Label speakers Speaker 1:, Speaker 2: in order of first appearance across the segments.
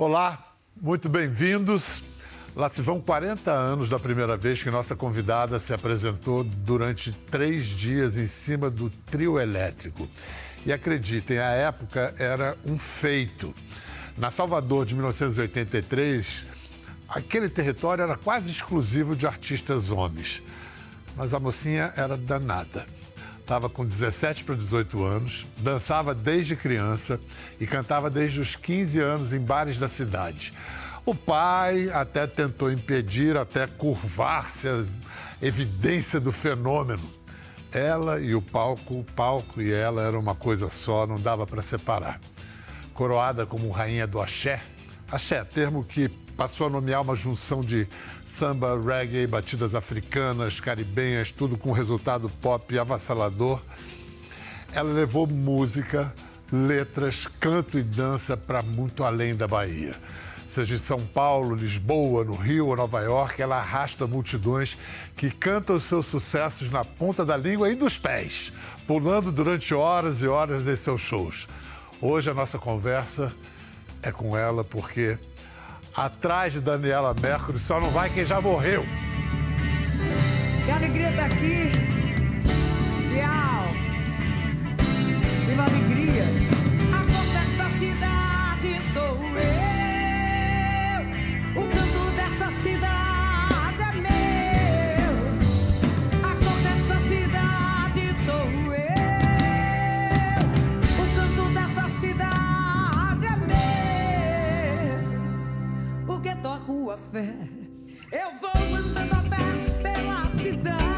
Speaker 1: Olá, muito bem-vindos. Lá se vão 40 anos da primeira vez que nossa convidada se apresentou durante três dias em cima do trio elétrico. E acreditem, a época era um feito. Na Salvador de 1983, aquele território era quase exclusivo de artistas homens. Mas a mocinha era danada. Estava com 17 para 18 anos, dançava desde criança e cantava desde os 15 anos em bares da cidade. O pai até tentou impedir, até curvar-se a evidência do fenômeno. Ela e o palco, o palco e ela eram uma coisa só, não dava para separar. Coroada como rainha do axé, axé, termo que passou a nomear uma junção de samba, reggae, batidas africanas, caribenhas, tudo com resultado pop avassalador. Ela levou música, letras, canto e dança para muito além da Bahia. Seja em São Paulo, Lisboa, no Rio ou Nova York, ela arrasta multidões que cantam seus sucessos na ponta da língua e dos pés, pulando durante horas e horas em seus shows. Hoje a nossa conversa é com ela porque atrás de Daniela Mercury só não vai quem já morreu.
Speaker 2: Que alegria estar aqui. Rua, fé. Eu vou andando a pé pela cidade.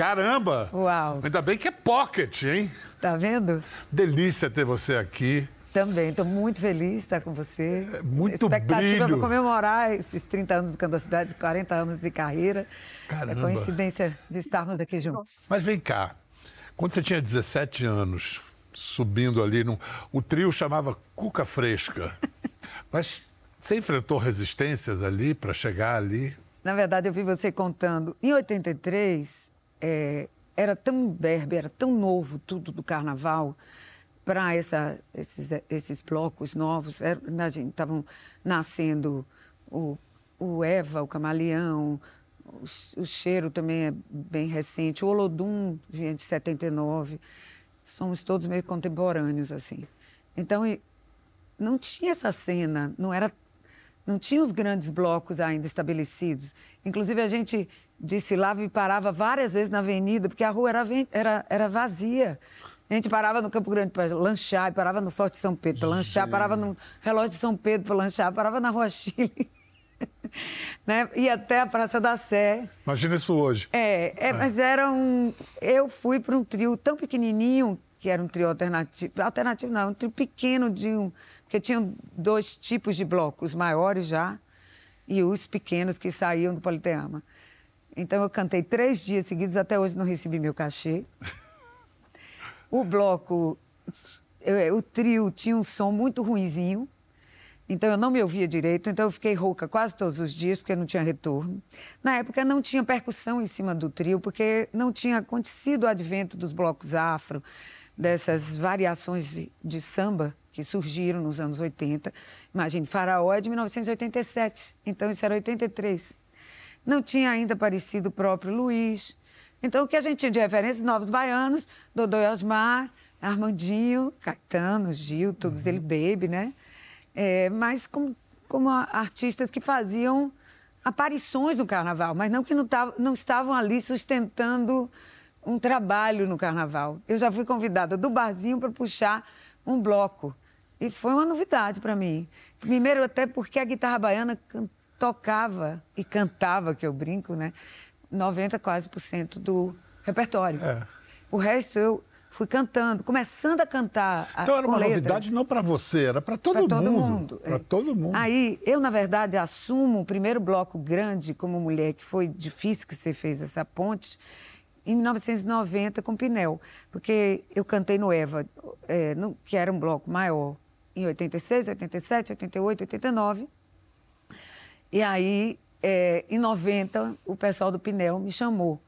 Speaker 1: Caramba!
Speaker 3: Uau.
Speaker 1: Ainda bem que é pocket, hein?
Speaker 3: Tá vendo?
Speaker 1: Delícia ter você aqui.
Speaker 3: Também, estou muito feliz de estar com você.
Speaker 1: É muito
Speaker 3: Expectativa
Speaker 1: brilho.
Speaker 3: para comemorar esses 30 anos do Canto da Cidade, 40 anos de carreira.
Speaker 1: Caramba.
Speaker 3: É coincidência de estarmos aqui juntos.
Speaker 1: Mas vem cá, quando você tinha 17 anos, subindo ali, num... o trio chamava Cuca Fresca. Mas você enfrentou resistências ali para chegar ali?
Speaker 3: Na verdade, eu vi você contando. Em 83, é, era tão imberbe, era tão novo tudo do carnaval para esses, esses blocos novos. Estavam nascendo o, o Eva, o Camaleão, o, o Cheiro também é bem recente, o Olodum vinha de 79. Somos todos meio contemporâneos, assim. Então, não tinha essa cena, não era não tinha os grandes blocos ainda estabelecidos. Inclusive, a gente desfilava e parava várias vezes na avenida, porque a rua era, era, era vazia. A gente parava no Campo Grande para lanchar, e parava no Forte São Pedro para lanchar, parava no Relógio de São Pedro para lanchar, parava na Rua Chile.
Speaker 2: né? Ia até a Praça da Sé.
Speaker 1: Imagina isso hoje.
Speaker 2: É, é, mas era um. Eu fui para um trio tão pequenininho, que era um trio alternativo. Alternativo não, um trio pequeno de um. Porque tinham dois tipos de blocos, os maiores já e os pequenos que saíam do Politeama. Então eu cantei três dias seguidos, até hoje não recebi meu cachê. O bloco, o trio tinha um som muito ruinzinho, então eu não me ouvia direito, então eu fiquei rouca quase todos os dias, porque não tinha retorno. Na época não tinha percussão em cima do trio, porque não tinha acontecido o advento dos blocos afro, dessas variações de, samba que surgiram nos anos 80. Imagine, Faraó é de 1987, então isso era 83. Não tinha ainda aparecido o próprio Luiz. Então, o que a gente tinha de referência, Novos Baianos, Dodô e Osmar, Armandinho, Caetano, Gil, todos eles baby, né? É, mas como, como artistas que faziam aparições no carnaval, mas não que não, tavam- não estavam ali sustentando um trabalho no carnaval. Eu já fui convidada do barzinho para puxar um bloco. E foi uma novidade para mim. Primeiro, até porque a guitarra baiana tocava e cantava, que eu brinco, né? 90 quase por cento do repertório.
Speaker 1: É.
Speaker 2: O resto eu fui cantando, começando a cantar. a-
Speaker 1: Então era
Speaker 2: com
Speaker 1: uma novidade não para você, era para todo,
Speaker 2: todo
Speaker 1: mundo.
Speaker 2: mundo.
Speaker 1: Para
Speaker 2: é.
Speaker 1: todo mundo.
Speaker 2: Aí, eu, na verdade, assumo o primeiro bloco grande como mulher, que foi difícil que você fez essa ponte, em 1990 com Pinel. Porque eu cantei no Eva, é, no- que era um bloco maior, em 86, 87, 88, 89. E aí, é, em 90, o pessoal do Pinel me chamou.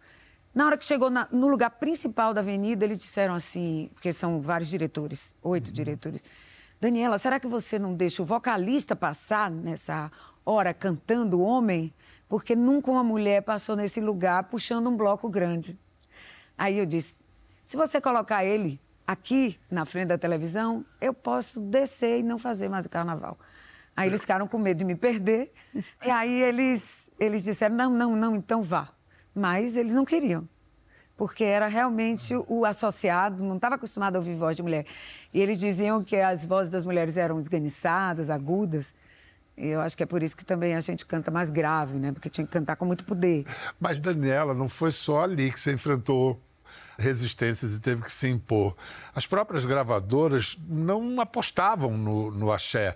Speaker 2: Na hora que chegou na- no lugar principal da avenida, eles disseram assim, porque são vários diretores, oito diretores. Daniela, será que você não deixa o vocalista passar nessa hora cantando homem? Porque nunca uma mulher passou nesse lugar puxando um bloco grande. Aí eu disse: se você colocar ele aqui na frente da televisão, eu posso descer e não fazer mais o carnaval. Aí eles ficaram com medo de me perder. E aí eles, eles disseram: não, não, não, então vá. Mas eles não queriam. Porque era realmente o associado, não estava acostumado a ouvir voz de mulher. E eles diziam que as vozes das mulheres eram esganiçadas, agudas. Eu acho que é por isso que também a gente canta mais grave, né? Porque tinha que cantar com muito poder.
Speaker 1: Mas, Daniela, não foi só ali que você enfrentou resistências e teve que se impor. As próprias gravadoras não apostavam no, no axé.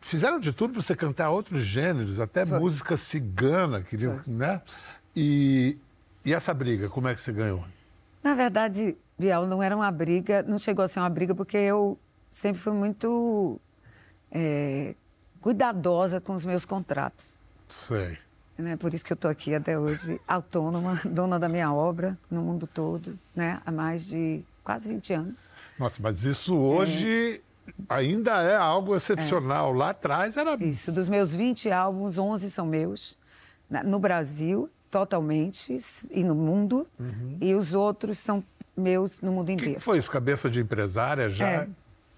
Speaker 1: Fizeram de tudo para você cantar outros gêneros, até música cigana, queriam, né? E, e essa briga, como é que você ganhou?
Speaker 2: Na verdade, Biel, não era uma briga, não chegou a ser uma briga, porque eu sempre fui muito é, cuidadosa com os meus contratos.
Speaker 1: Sei.
Speaker 2: Né? Por isso que eu estou aqui até hoje, autônoma, dona da minha obra no mundo todo, né? há mais de quase 20 anos.
Speaker 1: Nossa, mas isso hoje ainda é algo excepcional. Lá atrás era.
Speaker 2: Isso, dos meus 20 álbuns, 11 são meus, na- no Brasil, totalmente, e no mundo, e os outros são meus no mundo inteiro.
Speaker 1: que foi isso? Cabeça de empresária já?
Speaker 2: É,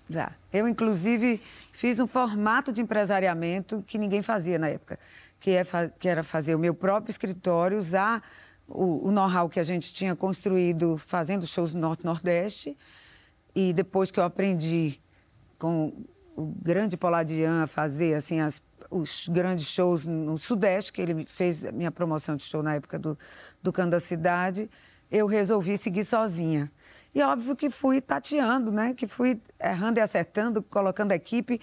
Speaker 2: já. Eu, inclusive, fiz um formato de empresariamento que ninguém fazia na época, que, é que era fazer o meu próprio escritório, usar o, o know-how que a gente tinha construído fazendo shows no Norte Nordeste. E depois que eu aprendi com o grande Poladian a fazer assim, as, os grandes shows no Sudeste, que ele fez a minha promoção de show na época do, do da Cidade, eu resolvi seguir sozinha. E óbvio que fui tateando, né? Que fui errando e acertando, colocando a equipe,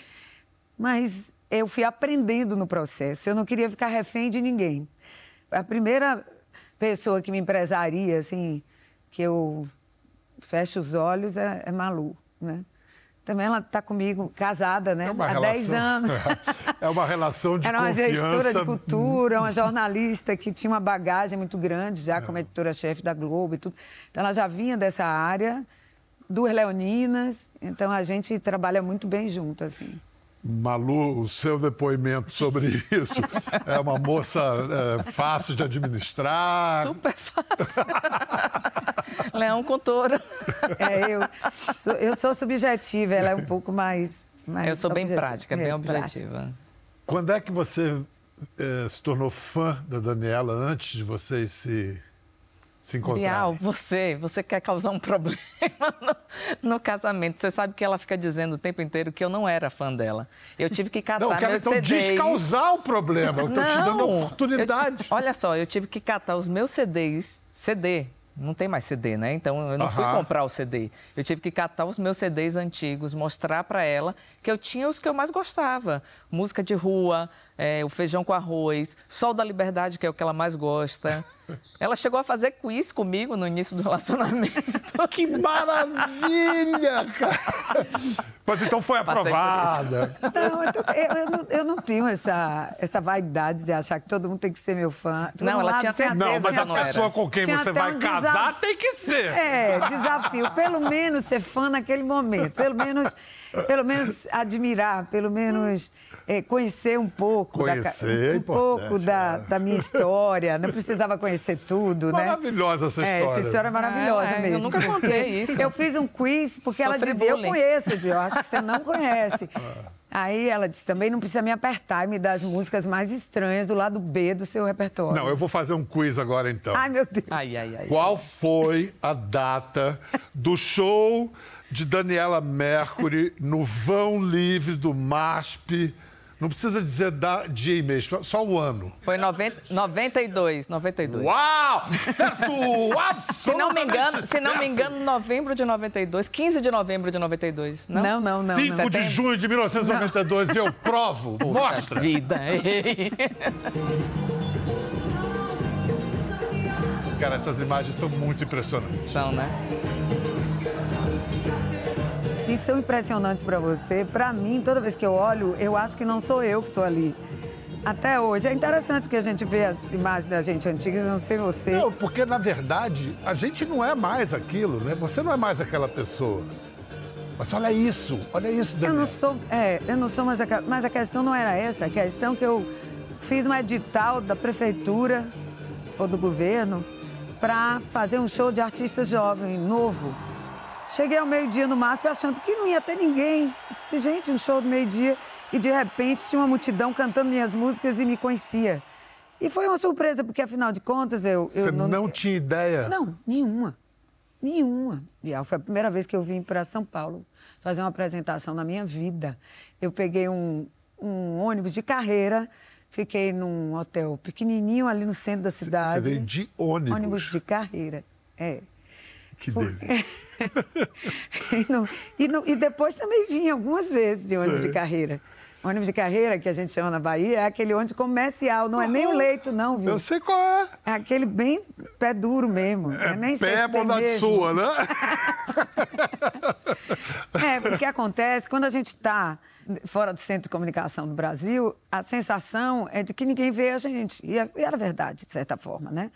Speaker 2: mas eu fui aprendendo no processo. Eu não queria ficar refém de ninguém. A primeira pessoa que me empresaria, assim, que eu fecho os olhos, é, é Malu, né? Também ela está comigo, casada, né?
Speaker 1: É uma
Speaker 2: Há
Speaker 1: relação,
Speaker 2: 10 anos.
Speaker 1: É uma relação de
Speaker 2: Era uma
Speaker 1: confiança.
Speaker 2: gestora de cultura, uma jornalista que tinha uma bagagem muito grande, já como editora-chefe da Globo e tudo. Então, ela já vinha dessa área, duas leoninas, então a gente trabalha muito bem junto, assim.
Speaker 1: Malu, o seu depoimento sobre isso é uma moça é, fácil de administrar.
Speaker 4: Super fácil. Leão com touro.
Speaker 2: É, eu sou, eu sou subjetiva, ela é um pouco mais. mais
Speaker 4: Eu sou bem
Speaker 2: objetiva.
Speaker 4: prática, bem
Speaker 2: É,
Speaker 4: objetiva.
Speaker 1: Quando é que você é, se tornou fã da Daniela antes de vocês se, se encontrarem.
Speaker 4: Bial, você, você quer causar um problema no, no casamento. Você sabe que ela fica dizendo o tempo inteiro que eu não era fã dela. Eu tive que catar
Speaker 1: Não, quero
Speaker 4: meus
Speaker 1: então
Speaker 4: CDs.
Speaker 1: descausar o problema. Eu estou te dando a oportunidade.
Speaker 4: eu- olha só, eu tive que catar os meus CDs, CD. Não tem mais CD, né? Então eu não fui comprar o CD. Eu tive que catar os meus CDs antigos, mostrar para ela que eu tinha os que eu mais gostava: música de rua, eh, o feijão com arroz, Sol da Liberdade, que é o que ela mais gosta. Ela chegou a fazer quiz comigo no início do relacionamento.
Speaker 1: Que maravilha, cara! Mas então foi
Speaker 4: Passei
Speaker 1: aprovada.
Speaker 2: Não, eu, tô- eu- eu não, eu não tenho essa, essa vaidade de achar que todo mundo tem que ser meu fã. Por
Speaker 4: Não, ela tinha certeza
Speaker 1: Não, mas
Speaker 4: que
Speaker 1: a
Speaker 4: não era.
Speaker 1: pessoa com quem
Speaker 2: Tinha
Speaker 1: você vai
Speaker 2: um
Speaker 1: casar
Speaker 2: desafio.
Speaker 1: tem que ser.
Speaker 2: É, desafio. Pelo menos ser fã naquele momento. Pelo menos, pelo menos admirar, pelo menos é, conhecer um pouco. Da, ca-
Speaker 1: Conhecer é
Speaker 2: um pouco da,
Speaker 1: é.
Speaker 2: da minha história. Não precisava conhecer tudo, né?
Speaker 1: Maravilhosa essa
Speaker 2: É,
Speaker 1: história.
Speaker 2: essa história é maravilhosa
Speaker 4: É, é, eu
Speaker 2: mesmo.
Speaker 4: nunca contei isso.
Speaker 2: Eu fiz um quiz porque ela
Speaker 4: Sofri
Speaker 2: dizia,
Speaker 4: bullying.
Speaker 2: eu conheço, eu acho que você não conhece. Aí ela disse, também não precisa me apertar e me dar as músicas mais estranhas do lado B do seu repertório.
Speaker 1: Não, eu vou fazer um quiz agora então.
Speaker 2: Ai, meu Deus.
Speaker 4: Ai, ai, ai.
Speaker 1: Qual foi a data do show de Daniela Mercury no vão livre do MASP? Não precisa dizer da, dia e mês, só o ano.
Speaker 4: Foi 90, 92, 92.
Speaker 1: Uau! Certo! Absolutamente
Speaker 4: Se não me engano, se não me
Speaker 1: certo.
Speaker 4: engano, novembro de 92, 15 de novembro de 92. Não,
Speaker 2: Não, não, não.
Speaker 1: 5
Speaker 2: não.
Speaker 1: de junho de 1992, eu provo. Mostra!
Speaker 4: Vida.
Speaker 1: Cara, essas imagens são muito impressionantes.
Speaker 4: São, né?
Speaker 2: Se são impressionantes para você, para mim, toda vez que eu olho, eu acho que não sou eu que estou ali. Até hoje. É interessante porque a gente vê as imagens da gente antigas, eu não sei você.
Speaker 1: Não, porque na verdade a gente não é mais aquilo, né? Você não é mais aquela pessoa. Mas olha isso, olha isso,
Speaker 2: Eu
Speaker 1: Daniela.
Speaker 2: não sou, é, eu não sou mais aquela, mas a questão não era essa, a questão que eu fiz um edital da prefeitura ou do governo para fazer um show de artista jovem, novo. Cheguei ao meio-dia no máximo achando que não ia ter ninguém. Disse, gente, um show do meio-dia e de repente tinha uma multidão cantando minhas músicas e me conhecia. E foi uma surpresa, porque afinal de contas eu. eu
Speaker 1: Você não... tinha ideia?
Speaker 2: não, nenhuma. Nenhuma. Bial, foi a primeira vez que eu vim para São Paulo fazer uma apresentação na minha vida. Eu peguei um, um ônibus de carreira, fiquei num hotel pequenininho ali no centro da cidade.
Speaker 1: Você veio de ônibus.
Speaker 2: Ônibus de carreira, é.
Speaker 1: Que delícia.
Speaker 2: e, não- e e depois também vim algumas vezes de ônibus
Speaker 1: Sei.
Speaker 2: de carreira. Ônibus de carreira, que a gente chama na Bahia, é aquele ônibus comercial, não é nem o leito, não, viu?
Speaker 1: Eu sei qual é.
Speaker 2: É aquele bem pé duro mesmo. Eu nem sei
Speaker 1: Pé bondade
Speaker 2: mesmo.
Speaker 1: sua, né?
Speaker 2: É, porque acontece, quando a gente está fora do centro de comunicação do Brasil, a sensação é de que ninguém vê a gente. E é- e era verdade, de certa forma, né?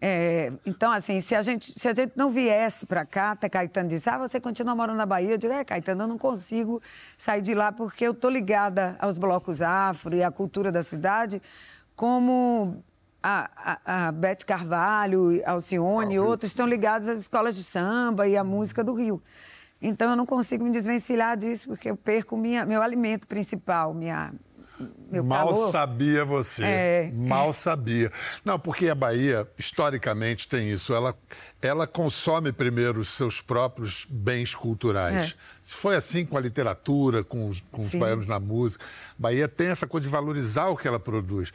Speaker 2: É, então, assim, se a gente, se a gente não viesse para cá, até Caetano disse, ah, você continua morando na Bahia? Eu digo, é, Caetano, eu não consigo sair de lá porque eu tô ligada aos blocos afro e à cultura da cidade como a, a, a Beth Carvalho, Alcione e outros estão ligados às escolas de samba e à música do Rio. Então, eu não consigo me desvencilhar disso porque eu perco minha, meu alimento principal, minha, meu
Speaker 1: Mal
Speaker 2: calor.
Speaker 1: sabia você.
Speaker 2: É.
Speaker 1: Mal sabia. Não, porque a Bahia, historicamente, tem isso. Ela, ela consome primeiro os seus próprios bens culturais.
Speaker 2: É.
Speaker 1: Se foi assim com a literatura, com os, com os baianos na música, a Bahia tem essa coisa de valorizar o que ela produz.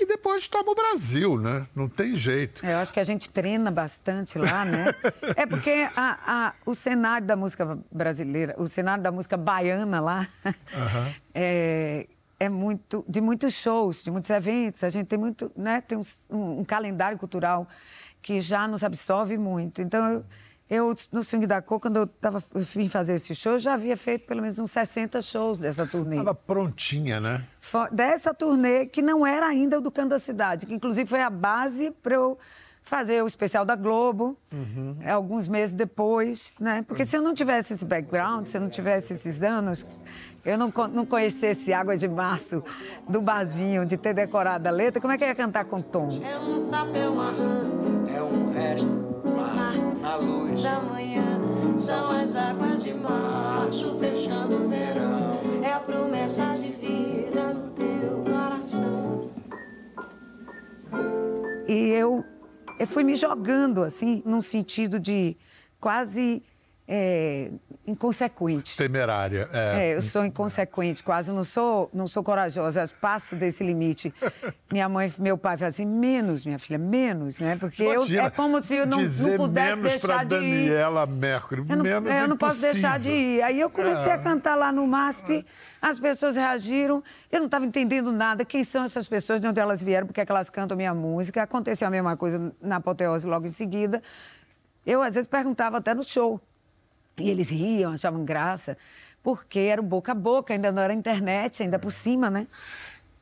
Speaker 1: E depois toma o Brasil, né? Não tem jeito.
Speaker 2: É, Eu acho que a gente treina bastante lá, né? É porque a- a- o cenário da música brasileira, o cenário da música baiana lá, é, é muito de muitos shows, de muitos eventos. A gente tem muito, né? Tem um, um- calendário cultural que já nos absorve muito. Então eu, eu, no Swing da Cor, quando eu, tava, eu vim fazer esse show, eu já havia feito pelo menos uns 60 shows dessa turnê.
Speaker 1: Estava prontinha, né?
Speaker 2: Dessa turnê, que não era ainda o do Canto da Cidade, que inclusive foi a base para eu fazer o especial da Globo, é, alguns meses depois, né? Porque se eu não tivesse esse background, se eu não tivesse esses anos, eu não, não conhecesse Água de Março do barzinho, de ter decorado a letra, como é que eu ia cantar com tom?
Speaker 5: É um sapeu marrão
Speaker 6: É um resto
Speaker 5: Marte
Speaker 6: na luz.
Speaker 5: da manhã. São as águas de março fechando o verão. É a promessa de vida no teu coração.
Speaker 2: E eu eu fui me jogando, assim, num sentido de quase é, inconsequente.
Speaker 1: Temerária. É.
Speaker 2: É, eu sou inconsequente, quase não sou, não sou corajosa, passo desse limite. Minha mãe, meu pai fala assim, menos, minha filha, menos, né? Porque eu, é como se eu não, não pudesse
Speaker 1: menos
Speaker 2: deixar de ir.
Speaker 1: Daniela Mercury.
Speaker 2: Eu não,
Speaker 1: menos
Speaker 2: é, eu não posso deixar de ir. Aí eu comecei
Speaker 1: É.
Speaker 2: a cantar lá no MASP, as pessoas reagiram, eu não estava entendendo nada, quem são essas pessoas, de onde elas vieram, porque é que elas cantam minha música. Aconteceu a mesma coisa na apoteose logo em seguida. Eu, às vezes, perguntava até no show. E eles riam, achavam graça, porque era o boca a boca, ainda não era internet, ainda por cima, né?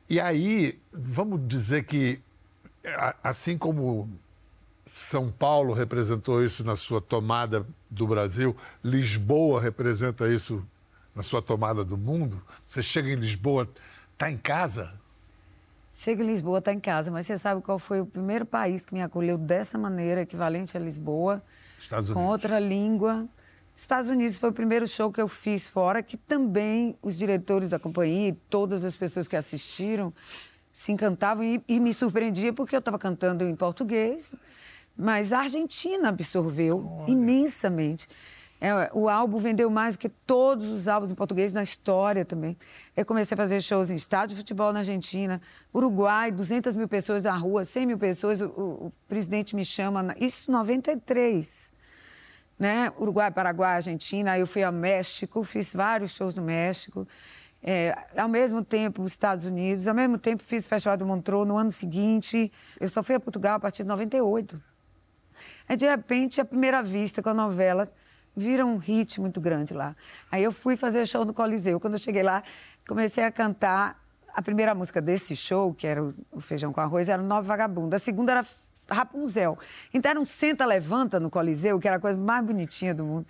Speaker 1: E aí, vamos dizer que, assim como São Paulo representou isso na sua tomada do Brasil, Lisboa representa isso na sua tomada do mundo. Você chega em Lisboa, tá em casa?
Speaker 2: Chego em Lisboa, está em casa, mas você sabe qual foi o primeiro país que me acolheu dessa maneira, equivalente a Lisboa,
Speaker 1: Estados
Speaker 2: com
Speaker 1: Unidos.
Speaker 2: outra língua? Estados Unidos foi o primeiro show que eu fiz fora, que também os diretores da companhia e todas as pessoas que assistiram se encantavam e, e me surpreendia porque eu estava cantando em português, mas a Argentina absorveu imensamente. É, o álbum vendeu mais do que todos os álbuns em português na história também. Eu comecei a fazer shows em estádio de futebol na Argentina, Uruguai, 200 mil pessoas na rua, 100 mil pessoas. O, o- presidente me chama, isso em 93 né? Uruguai, Paraguai, Argentina. Aí eu fui ao México, fiz vários shows no México. É, ao mesmo tempo, os Estados Unidos. Ao mesmo tempo, fiz o Festival do Montreux no ano seguinte. Eu só fui a Portugal a partir de 98. Aí, de repente, à primeira vista com a novela, vira um hit muito grande lá. Aí eu fui fazer show no Coliseu. Quando eu cheguei lá, comecei a cantar a primeira música desse show, que era o o Feijão com Arroz, era Nova Vagabunda. A segunda era Rapunzel. Então era um senta-levanta no Coliseu, que era a coisa mais bonitinha do mundo.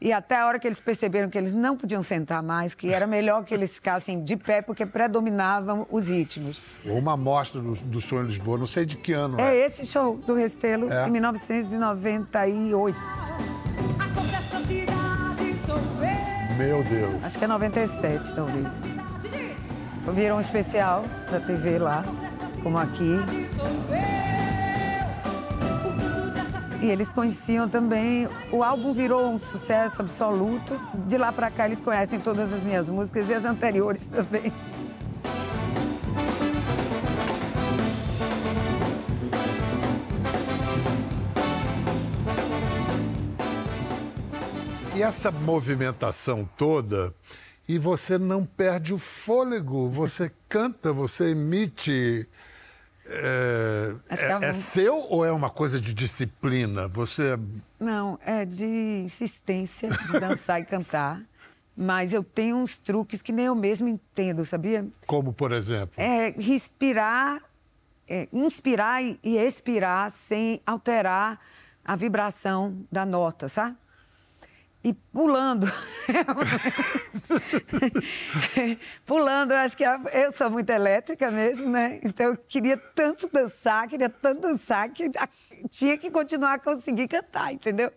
Speaker 2: E até a hora que eles perceberam que eles não podiam sentar mais, que era melhor que eles ficassem de pé, porque predominavam os ritmos.
Speaker 1: Uma amostra do, do show em Lisboa, não sei de que ano
Speaker 2: É
Speaker 1: é.
Speaker 2: esse show do Restelo,
Speaker 1: É.
Speaker 2: em 1998.
Speaker 5: A cor dessa cidade sou eu.
Speaker 1: Meu Deus.
Speaker 2: Acho que é 97, talvez. Virou um especial da TV lá, como aqui. E eles conheciam também. O álbum virou um sucesso absoluto. De lá pra cá, eles conhecem todas as minhas músicas e as anteriores também.
Speaker 1: E essa movimentação toda, e você não perde o fôlego, você canta, você emite. É, é- é seu ou é uma coisa de disciplina? Você.
Speaker 2: Não, é de insistência de dançar e cantar. Mas eu tenho uns truques que nem eu mesmo entendo, sabia?
Speaker 1: Como, por exemplo?
Speaker 2: é respirar, é, inspirar e expirar sem alterar a vibração da nota, sabe? E pulando. pulando, eu acho que eu sou muito elétrica mesmo, né? Então eu queria tanto dançar, queria tanto dançar que tinha que continuar a conseguir cantar, entendeu?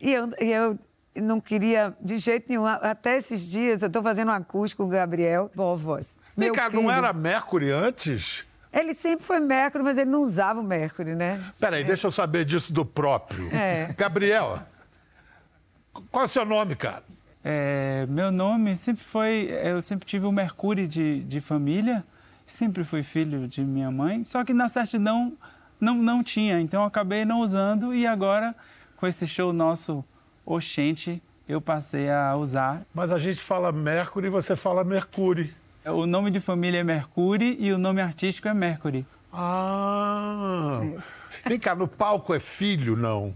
Speaker 2: E eu, eu não queria de jeito nenhum. Até esses dias eu estou fazendo um acústico com o Gabriel, boa voz.
Speaker 1: Vem cá, não
Speaker 2: filho.
Speaker 1: era Mercury antes?
Speaker 2: Ele sempre foi Mercury, mas ele não usava o Mercury, né?
Speaker 1: Peraí, deixa eu saber disso do próprio.
Speaker 2: É.
Speaker 1: Gabriel, qual é o seu nome, cara?
Speaker 6: É, meu nome sempre foi. Eu sempre tive o Mercúrio de, de família, sempre fui filho de minha mãe, só que na certidão não, não tinha, então eu acabei não usando e agora, com esse show nosso Oxente, eu passei a usar.
Speaker 1: Mas a gente fala Mercury e você fala Mercury.
Speaker 6: O nome de família é Mercury e o nome artístico é Mercury.
Speaker 1: Ah. Vem cá, no palco é filho, não?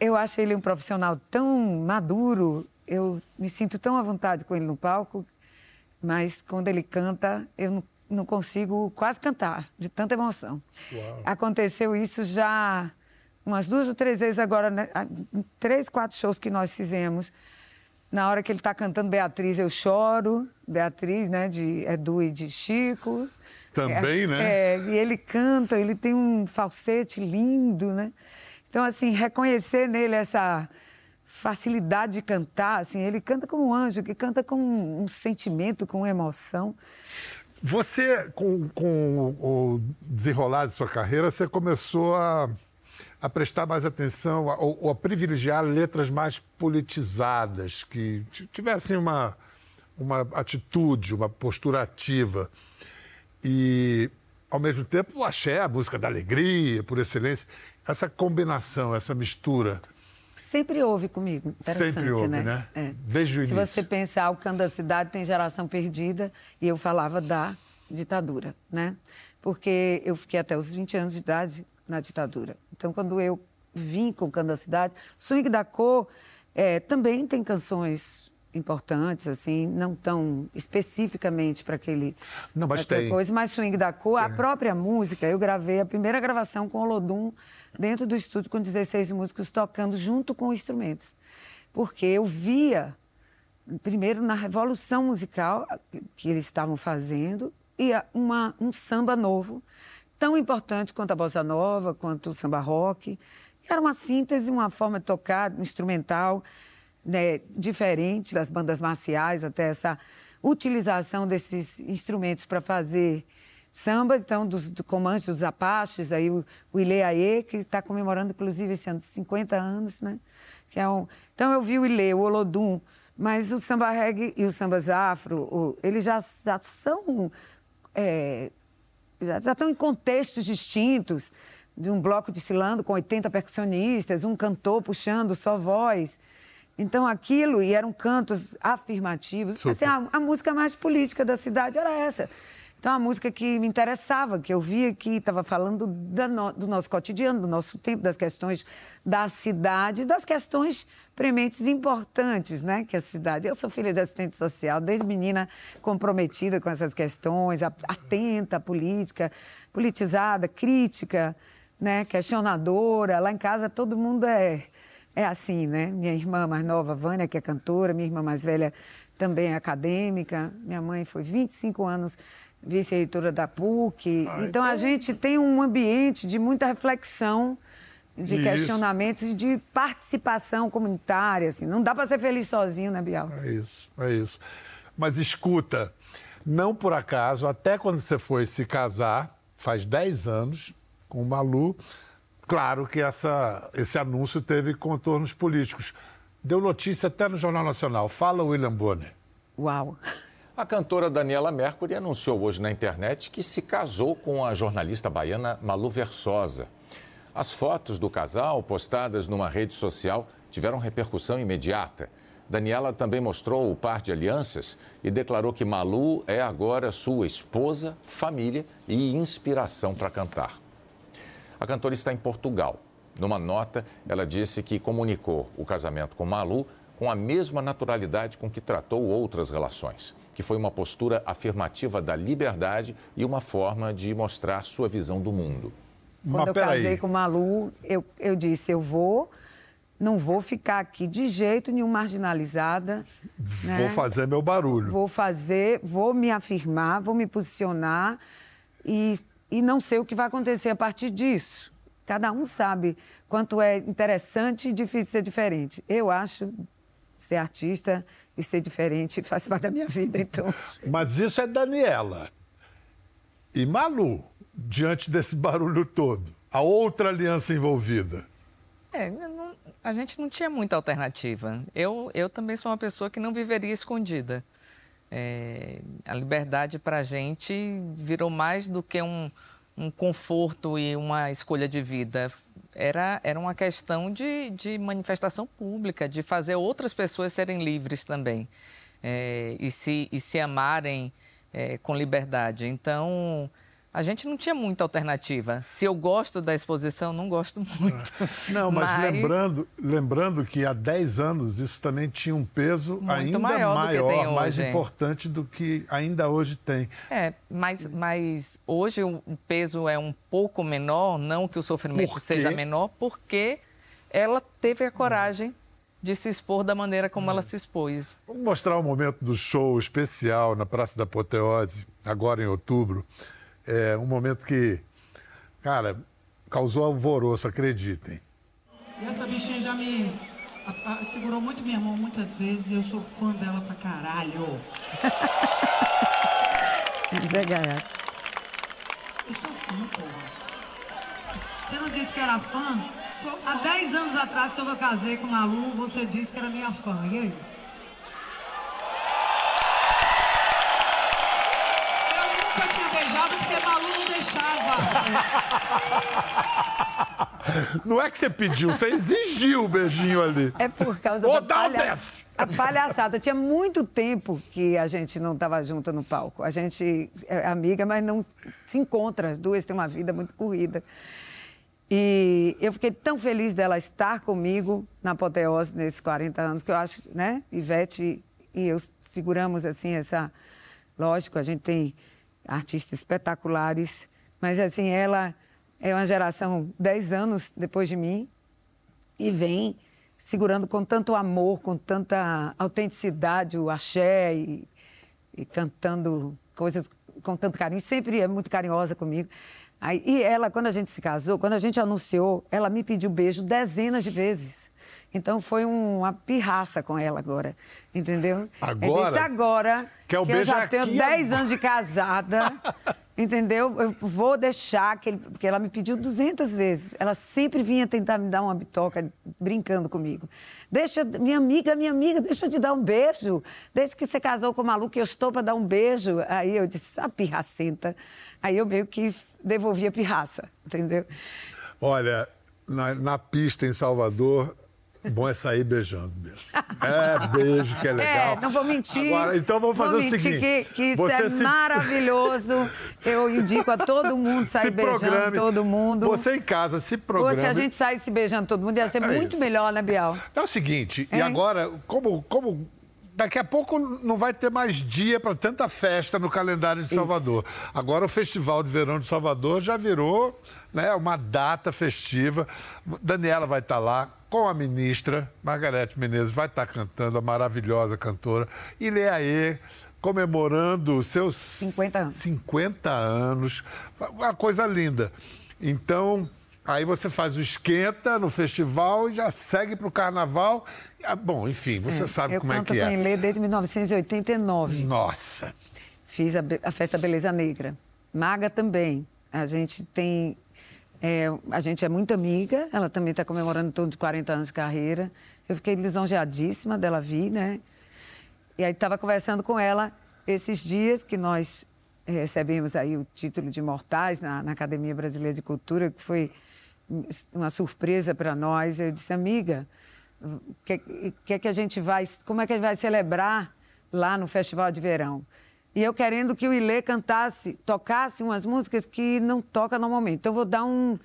Speaker 2: Eu acho ele um profissional tão maduro, eu me sinto tão à vontade com ele no palco, mas quando ele canta, eu não, não consigo quase cantar, de tanta emoção. Aconteceu isso já umas duas ou três vezes agora, né? Três, quatro shows que nós fizemos. Na hora que ele está cantando Beatriz, eu choro. Beatriz, né, de Edu e de Chico.
Speaker 1: Também,
Speaker 2: É,
Speaker 1: né?
Speaker 2: É, e ele canta, ele tem um falsete lindo, né? Então, assim, reconhecer nele essa facilidade de cantar, assim, ele canta como um anjo, que canta com um sentimento, com emoção.
Speaker 1: Você, com, com o desenrolar de sua carreira, você começou a, a prestar mais atenção ou, ou a privilegiar letras mais politizadas, que tivessem uma, uma atitude, uma postura ativa. E, ao mesmo tempo, o axé, a música da alegria, por excelência. Essa combinação, essa mistura,
Speaker 2: Sempre houve comigo. Interessante,
Speaker 1: Sempre houve,
Speaker 2: né?
Speaker 1: né?
Speaker 2: É.
Speaker 1: Desde o
Speaker 2: Se
Speaker 1: início.
Speaker 2: você pensar, o canto da cidade tem geração perdida, e eu falava da ditadura, né? Porque eu fiquei até os 20 anos de idade na ditadura. Então, quando eu vim com o canto da cidade, Swing da Cor eh, também tem canções importantes, assim, não tão especificamente para aquele...
Speaker 1: Não, mas tem.
Speaker 2: coisa, mas Swing da Cor, a própria música, eu gravei a primeira gravação com o Lodum dentro do estúdio com 16 músicos tocando junto com instrumentos. Porque eu via, primeiro, na revolução musical que eles estavam fazendo, e uma, um samba novo, tão importante quanto a bossa nova, quanto o samba rock. Era uma síntese, uma forma de tocar instrumental né, diferente das bandas marciais, até essa utilização desses instrumentos para fazer sambas, então, dos do comandos dos Apaches, aí o, o Ilê Aê, que está comemorando, inclusive, esse ano 50 anos, né? Que é um... Então, eu vi o Ilê, o Olodum, mas o samba reggae e os sambas afro, o- eles já, já são... é, já, já estão em contextos distintos, de um bloco desfilando com 80 percussionistas, um cantor puxando só voz. Então, aquilo, e eram cantos afirmativos. Assim, a, a música mais política da cidade era essa. Então, a música que me interessava, que eu via que estava falando no- do nosso cotidiano, do nosso tempo, das questões da cidade, das questões prementes importantes, né? Que a cidade. Eu sou filha de assistente social, desde menina comprometida com essas questões, atenta à política, politizada, crítica, né? Questionadora. Lá em casa todo mundo é é assim, né? Minha irmã mais nova, Vânia, que é cantora, minha irmã mais velha também é acadêmica. Minha mãe foi 25 anos vice-reitora da PUC. então, a gente tem um ambiente de muita reflexão, de
Speaker 1: Isso.
Speaker 2: questionamentos e de participação comunitária. Assim. Não dá para ser feliz sozinho, né, Bial?
Speaker 1: É isso, é isso. Mas escuta, não por acaso, até quando você foi se casar, faz 10 anos, com o Malu, claro que essa, esse anúncio teve contornos políticos. Deu notícia até no Jornal Nacional. Fala, William Bonner.
Speaker 2: Uau!
Speaker 7: A cantora Daniela Mercury anunciou hoje na internet que se casou com a jornalista baiana Malu Versosa. As fotos do casal, postadas numa rede social, tiveram repercussão imediata. Daniela também mostrou o par de alianças e declarou que Malu é agora sua esposa, família e inspiração para cantar. A cantora está em Portugal. Numa nota, ela disse que comunicou o casamento com Malu com a mesma naturalidade com que tratou outras relações, que foi uma postura afirmativa da liberdade e uma forma de mostrar sua visão do mundo.
Speaker 2: Quando
Speaker 1: Mas
Speaker 2: eu casei com Malu, eu, eu disse, eu vou, não vou ficar aqui de jeito nenhum marginalizada. né?
Speaker 1: Vou fazer meu barulho.
Speaker 2: Vou fazer, vou me afirmar, vou me posicionar e, e não sei o que vai acontecer a partir disso. Cada um sabe quanto é interessante e difícil ser diferente. Eu acho ser artista e ser diferente faz parte da minha vida, então.
Speaker 1: Mas isso é Daniela. E Malu, diante desse barulho todo, a outra aliança envolvida.
Speaker 4: É, não- a gente não tinha muita alternativa. Eu, eu também sou uma pessoa que não viveria escondida. É, a liberdade para a gente virou mais do que um, um conforto e uma escolha de vida. Era, era uma questão de, de manifestação pública, de fazer outras pessoas serem livres também é, e, se, e se amarem é, com liberdade. Então, a gente não tinha muita alternativa. Se eu gosto da exposição, não gosto muito.
Speaker 1: Não, mas, lembrando, lembrando que há 10 anos isso também tinha um peso
Speaker 4: Muito
Speaker 1: ainda
Speaker 4: maior
Speaker 1: maior, mais
Speaker 4: hoje.
Speaker 1: importante do que ainda hoje tem.
Speaker 4: É, mas, mas hoje o peso é um pouco menor, não que o sofrimento seja menor, porque ela teve a coragem de se expor da maneira como
Speaker 1: Hum.
Speaker 4: ela se expôs.
Speaker 1: Vamos mostrar o momento do show especial na Praça da Apoteose, agora em outubro. É um momento que, cara, causou alvoroço, acreditem.
Speaker 8: E essa bichinha já me a- a- segurou muito minha mão muitas vezes e eu sou fã dela pra caralho.
Speaker 2: Zé Gaiato.
Speaker 8: Eu sou fã, porra. Você não disse que era fã?
Speaker 5: Sou
Speaker 8: Há
Speaker 5: fã.
Speaker 8: 10 anos atrás, quando eu casei com o Malu, você disse que era minha fã. E aí? Deixava.
Speaker 1: Não é que você pediu, você exigiu o beijinho ali.
Speaker 2: É por causa
Speaker 1: Ô,
Speaker 2: da
Speaker 1: dá
Speaker 2: palha... a palhaçada. Tinha muito tempo que a gente não estava junta no palco. A gente é amiga, mas não se encontra. As duas têm uma vida muito corrida. E eu fiquei tão feliz dela estar comigo na apoteose nesses 40 anos, que eu acho, né? Ivete e eu seguramos, assim, essa... Lógico, a gente tem artistas espetaculares, mas, assim, ela é uma geração 10 anos depois de mim, e vem segurando com tanto amor, com tanta autenticidade o axé e, e cantando coisas com tanto carinho, sempre é muito carinhosa comigo. Aí, e ela, quando a gente se casou, quando a gente anunciou, ela me pediu beijo dezenas de vezes. Então foi um- uma pirraça com ela agora, entendeu?
Speaker 1: Agora?
Speaker 2: Eu disse agora
Speaker 1: Quer o
Speaker 2: que eu já tenho 10
Speaker 1: agora.
Speaker 2: anos de casada, entendeu? Eu vou deixar, que ele, porque ela me pediu 200 vezes. Ela sempre vinha tentar me dar uma bitoca, brincando comigo. Deixa, minha amiga, minha amiga, deixa eu te dar um beijo. Desde que você casou com o maluco, eu estou para dar um beijo. Aí eu disse, a pirracenta. Aí eu meio que devolvi a pirraça, entendeu?
Speaker 1: Olha, na, na pista em Salvador, bom é sair beijando mesmo. É, beijo que é legal.
Speaker 2: É, não vou mentir.
Speaker 1: Agora, então vamos fazer o seguinte.
Speaker 2: Que, que isso é
Speaker 1: se-
Speaker 2: maravilhoso. Eu indico a todo mundo sair
Speaker 1: se
Speaker 2: beijando
Speaker 1: programe.
Speaker 2: todo mundo.
Speaker 1: Você em casa, se
Speaker 2: Pô,
Speaker 1: programe.
Speaker 2: se a gente saísse beijando todo mundo, ia ser
Speaker 1: É
Speaker 2: muito
Speaker 1: isso.
Speaker 2: melhor, né, Bial?
Speaker 1: É o seguinte, e
Speaker 2: É.
Speaker 1: agora, como, como daqui a pouco não vai ter mais dia para tanta festa no calendário de Salvador. Agora o Festival de Verão de Salvador já virou né, uma data festiva. Daniela vai estar lá com a ministra, Margarete Menezes vai estar cantando, a maravilhosa cantora, e Leaê comemorando os seus
Speaker 2: 50 anos.
Speaker 1: 50 anos. Uma coisa linda. Então, aí você faz o esquenta no festival e já segue para o carnaval. Ah, Bom, enfim, você sabe
Speaker 2: eu
Speaker 1: como é
Speaker 2: canto
Speaker 1: que é.
Speaker 2: Inlê desde 1989.
Speaker 1: Nossa.
Speaker 2: Fiz a, a Festa Beleza Negra. Maga também. A gente tem. é, a gente é muito amiga, ela também está comemorando em torno de 40 anos de carreira. Eu fiquei lisonjeadíssima dela vir, né? E aí estava conversando com ela esses dias que nós recebemos aí o título de Mortais na, na Academia Brasileira de Cultura, que foi uma surpresa para nós. Eu disse, amiga, que, que é que a gente vai, como é que a gente vai celebrar lá no Festival de Verão? E eu querendo que o Ilê cantasse, tocasse umas músicas que não toca normalmente. Então, eu vou dar um,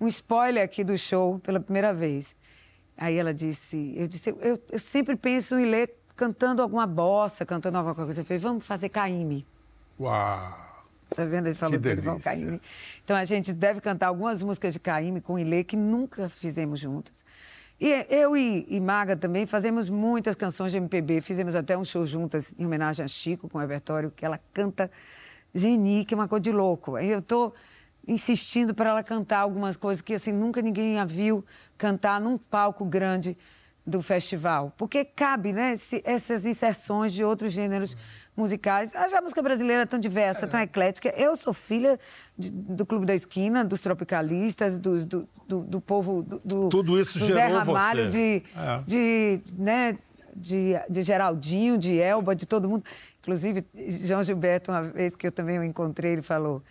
Speaker 2: um spoiler aqui do show pela primeira vez. Aí ela disse, eu disse, eu, eu sempre penso em Ilê cantando alguma bossa, cantando alguma coisa. Eu falei, vamos fazer Caíme.
Speaker 1: Uau.
Speaker 2: Tá vendo? Ele falou
Speaker 1: Que
Speaker 2: que ele vai. Caíme. Então a gente deve cantar algumas músicas de Caíme com Ilê que nunca fizemos juntas. E eu e, e Maga também fazemos muitas canções de MPB. Fizemos até um show juntas em homenagem a Chico com o repertório que ela canta Geni, que é uma coisa de louco. Aí eu tô insistindo para ela cantar algumas coisas que assim nunca ninguém a viu cantar num palco grande do festival. Porque cabe, né, esse- essas inserções de outros gêneros musicais. Já A música brasileira é tão diversa, tão eclética. Eu sou filha de- do Clube da Esquina, dos tropicalistas, do, do, do- do povo... Do, do-
Speaker 1: Tudo isso
Speaker 2: do Zé
Speaker 1: gerou
Speaker 2: Ramalho,
Speaker 1: você.
Speaker 2: de,
Speaker 1: É.
Speaker 2: de, né, de, de Geraldinho, de Elba, de todo mundo. Inclusive, João Gilberto, uma vez que eu também o encontrei, ele falou: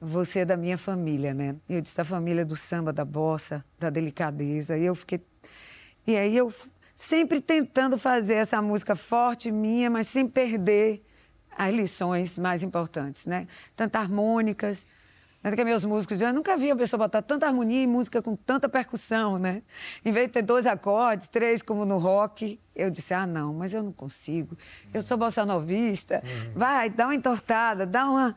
Speaker 2: Você é da minha família, né? Eu disse: da família do samba, da bossa, da delicadeza. E eu fiquei. E aí eu sempre tentando fazer essa música forte minha, mas sem perder as lições mais importantes, né? Tanto harmônicas. Tanto que meus músicos eu nunca vi a pessoa botar tanta harmonia em música com tanta percussão, né? Em vez de ter dois acordes, três, como no rock, eu disse, ah, não, mas eu não consigo. Eu sou bossa novista. Vai, dá uma entortada, dá uma...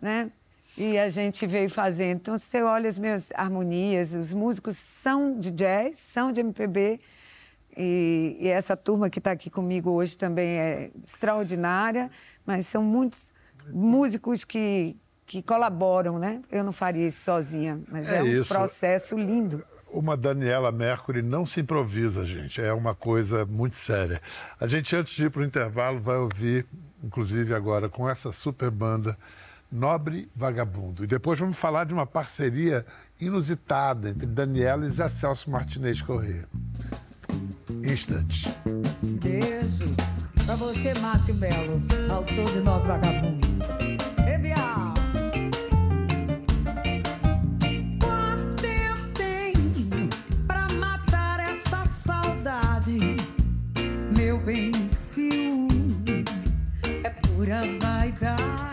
Speaker 2: Né? E a gente veio fazendo. Então, você olha as minhas harmonias, os músicos são de jazz, são de MPB. E, e essa turma que está aqui comigo hoje também é extraordinária, mas são muitos músicos que, que colaboram, né? Eu não faria isso sozinha, mas
Speaker 1: É
Speaker 2: é, um
Speaker 1: isso.
Speaker 2: processo lindo.
Speaker 1: Uma Daniela Mercury não se improvisa, gente. É uma coisa muito séria. A gente, antes de ir para o intervalo, vai ouvir, inclusive agora, com essa super banda, Nobre Vagabundo. E depois vamos falar de uma parceria inusitada entre Daniela e Zé Celso Martinez Corrêa. Instantes.
Speaker 2: Beijo pra você, Márcio Belo, autor de Novo Vagabundo. Saudade? Meu bem, ciúme é pura vaidade.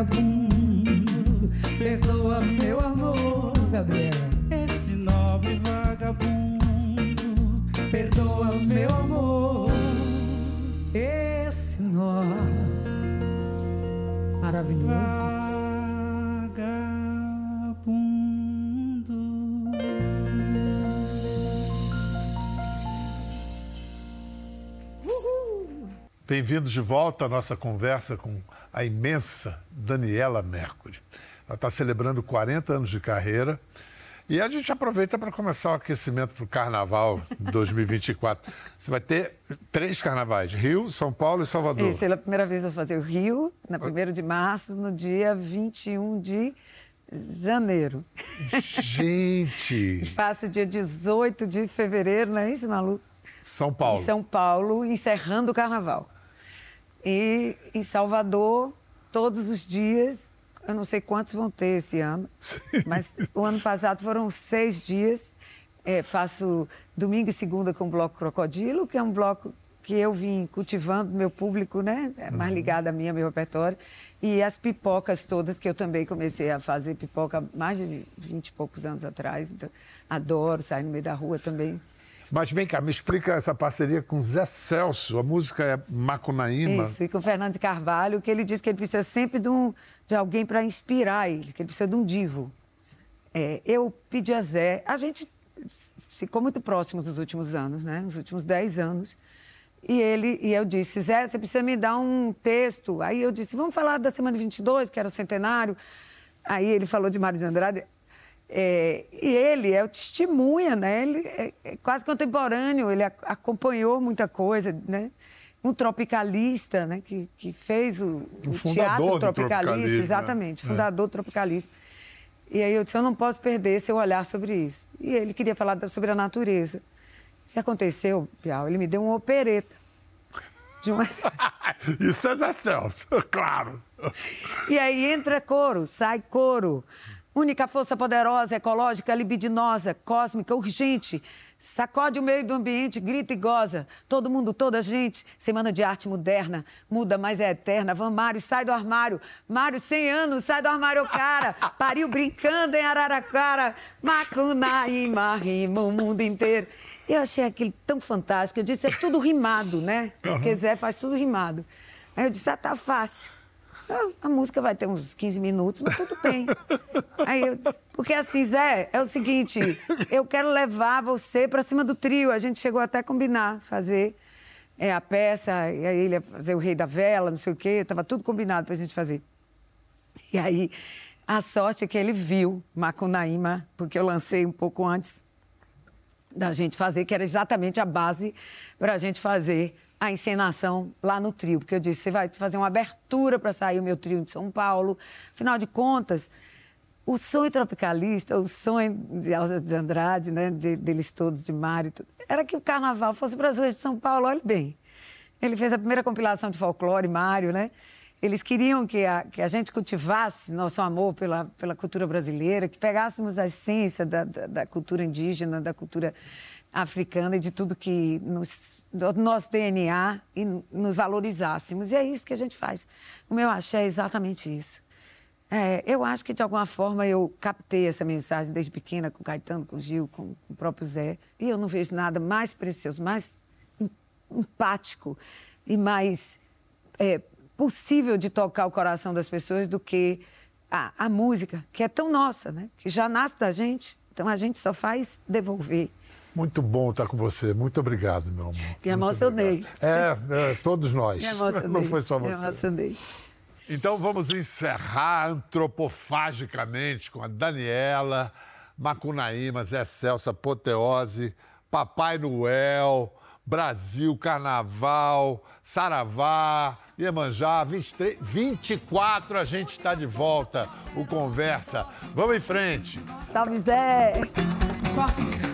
Speaker 2: Vagabundo.
Speaker 1: Bem-vindos de volta à nossa conversa com a imensa Daniela Mercury. Ela está celebrando 40 anos de carreira e a gente aproveita para começar o aquecimento para o Carnaval 2024. Você vai ter três carnavais: Rio, São Paulo e Salvador.
Speaker 2: Isso, pela primeira vez eu vou fazer o Rio, na 1 de março, no dia 21 de janeiro.
Speaker 1: Gente!
Speaker 2: Faço dia 18 de fevereiro, não é isso, Malu?
Speaker 1: São Paulo.
Speaker 2: Em São Paulo, encerrando o carnaval. E em Salvador, todos os dias, eu não sei quantos vão ter esse ano, mas o ano passado foram seis dias. É, faço domingo e segunda com o Bloco Crocodilo, que é um bloco que eu vim cultivando meu público, né? É mais ligado a mim, ao meu repertório. E as pipocas todas, que eu também comecei a fazer pipoca mais de 20 e poucos anos atrás. Então, adoro sair no meio da rua também.
Speaker 1: Mas vem cá, me explica essa parceria com Zé Celso. A música é Macunaíma.
Speaker 2: Isso, e com o Fernando Carvalho, que ele diz que ele precisa sempre de, um, de alguém para inspirar ele, que ele precisa de um divo. É, eu pedi a Zé, a gente ficou muito próximos nos últimos anos, né? Nos últimos 10 anos. E ele e eu disse, Zé, você precisa me dar um texto. Aí eu disse, vamos falar da semana 22, que era o centenário. Aí ele falou de Mário de Andrade. É, e ele é o testemunha, né? Ele é, é quase contemporâneo, ele a- acompanhou muita coisa, né? Um tropicalista, né? Que, que fez o,
Speaker 1: Um
Speaker 2: o
Speaker 1: fundador
Speaker 2: teatro tropicalista,
Speaker 1: né?
Speaker 2: exatamente,
Speaker 1: É.
Speaker 2: fundador tropicalista. E aí eu disse, eu não posso perder seu olhar sobre isso. E ele queria falar da- sobre a natureza. O que aconteceu, Piau? Ele me deu uma opereta. De uma...
Speaker 1: Isso é Zé Celso, claro.
Speaker 2: E aí entra coro, sai coro. Única força poderosa, ecológica, libidinosa, cósmica, urgente. Sacode o meio do ambiente, grita e goza. Todo mundo, toda gente. Semana de arte moderna, muda, mas é eterna. Van Mário, sai do armário. Mário, 100 anos, sai do armário, cara. Pariu brincando em Araraquara. Macunaíma, rima o mundo inteiro. Eu achei aquilo tão fantástico. Eu disse, é tudo rimado, né? Porque Zé faz tudo rimado. Aí eu disse, ah, tá fácil. Ah, A música vai ter uns 15 minutos, mas tudo bem. Aí eu- porque assim, Zé, é o seguinte, eu quero levar você para cima do trio. A gente chegou até a combinar fazer é, a peça, e aí ele ia fazer o Rei da Vela, não sei o quê, estava tudo combinado para a gente fazer. E aí, a sorte é que ele viu Macunaíma, porque eu lancei um pouco antes da gente fazer, que era exatamente a base para a gente fazer a encenação lá no trio. Porque eu disse, você vai fazer uma abertura para sair o meu trio de São Paulo. Afinal de contas, o sonho tropicalista, o sonho de Elza de Andrade, né, de- deles todos, de Mário, era que o carnaval fosse para as ruas de São Paulo, olhe bem. Ele fez a primeira compilação de folclore, Mário, né? Eles queriam que a, que a gente cultivasse nosso amor pela, pela cultura brasileira, que pegássemos a essência da, da, da cultura indígena, da cultura africana e de tudo que nos, do nosso DNA e nos valorizássemos. E é isso que a gente faz. O meu axé é exatamente isso. É, eu acho que, de alguma forma, eu captei essa mensagem desde pequena com o Caetano, com o Gil, com o próprio Zé. E eu não vejo nada mais precioso, mais em- empático e mais é, possível de tocar o coração das pessoas do que a, a música, que é tão nossa, né? Que já nasce da gente, então a gente só faz devolver.
Speaker 1: Muito bom estar com você. Muito obrigado, meu amor.
Speaker 2: Me emocionei.
Speaker 1: É, é, todos nós.
Speaker 2: Me emocionei.
Speaker 1: Não foi só
Speaker 2: Me
Speaker 1: você.
Speaker 2: emocionei.
Speaker 1: Então vamos encerrar antropofagicamente com a Daniela, Macunaíma, Zé Celso, Apoteose, Papai Noel, Brasil, Carnaval, Saravá, Iemanjá, 23, 24 a gente está de volta. O Conversa. Vamos em frente.
Speaker 2: Salve, Zé!
Speaker 5: Corre,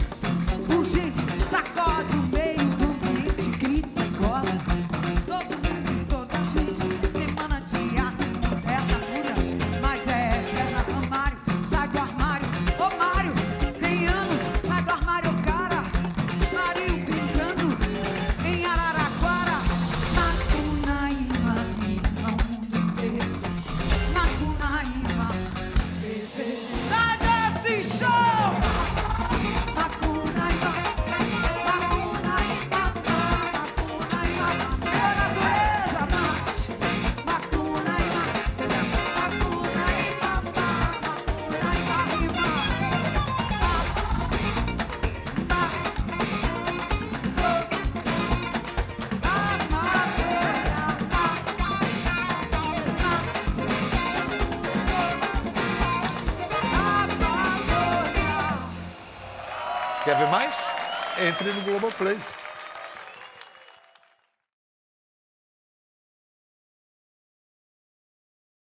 Speaker 1: Entre no Globoplay.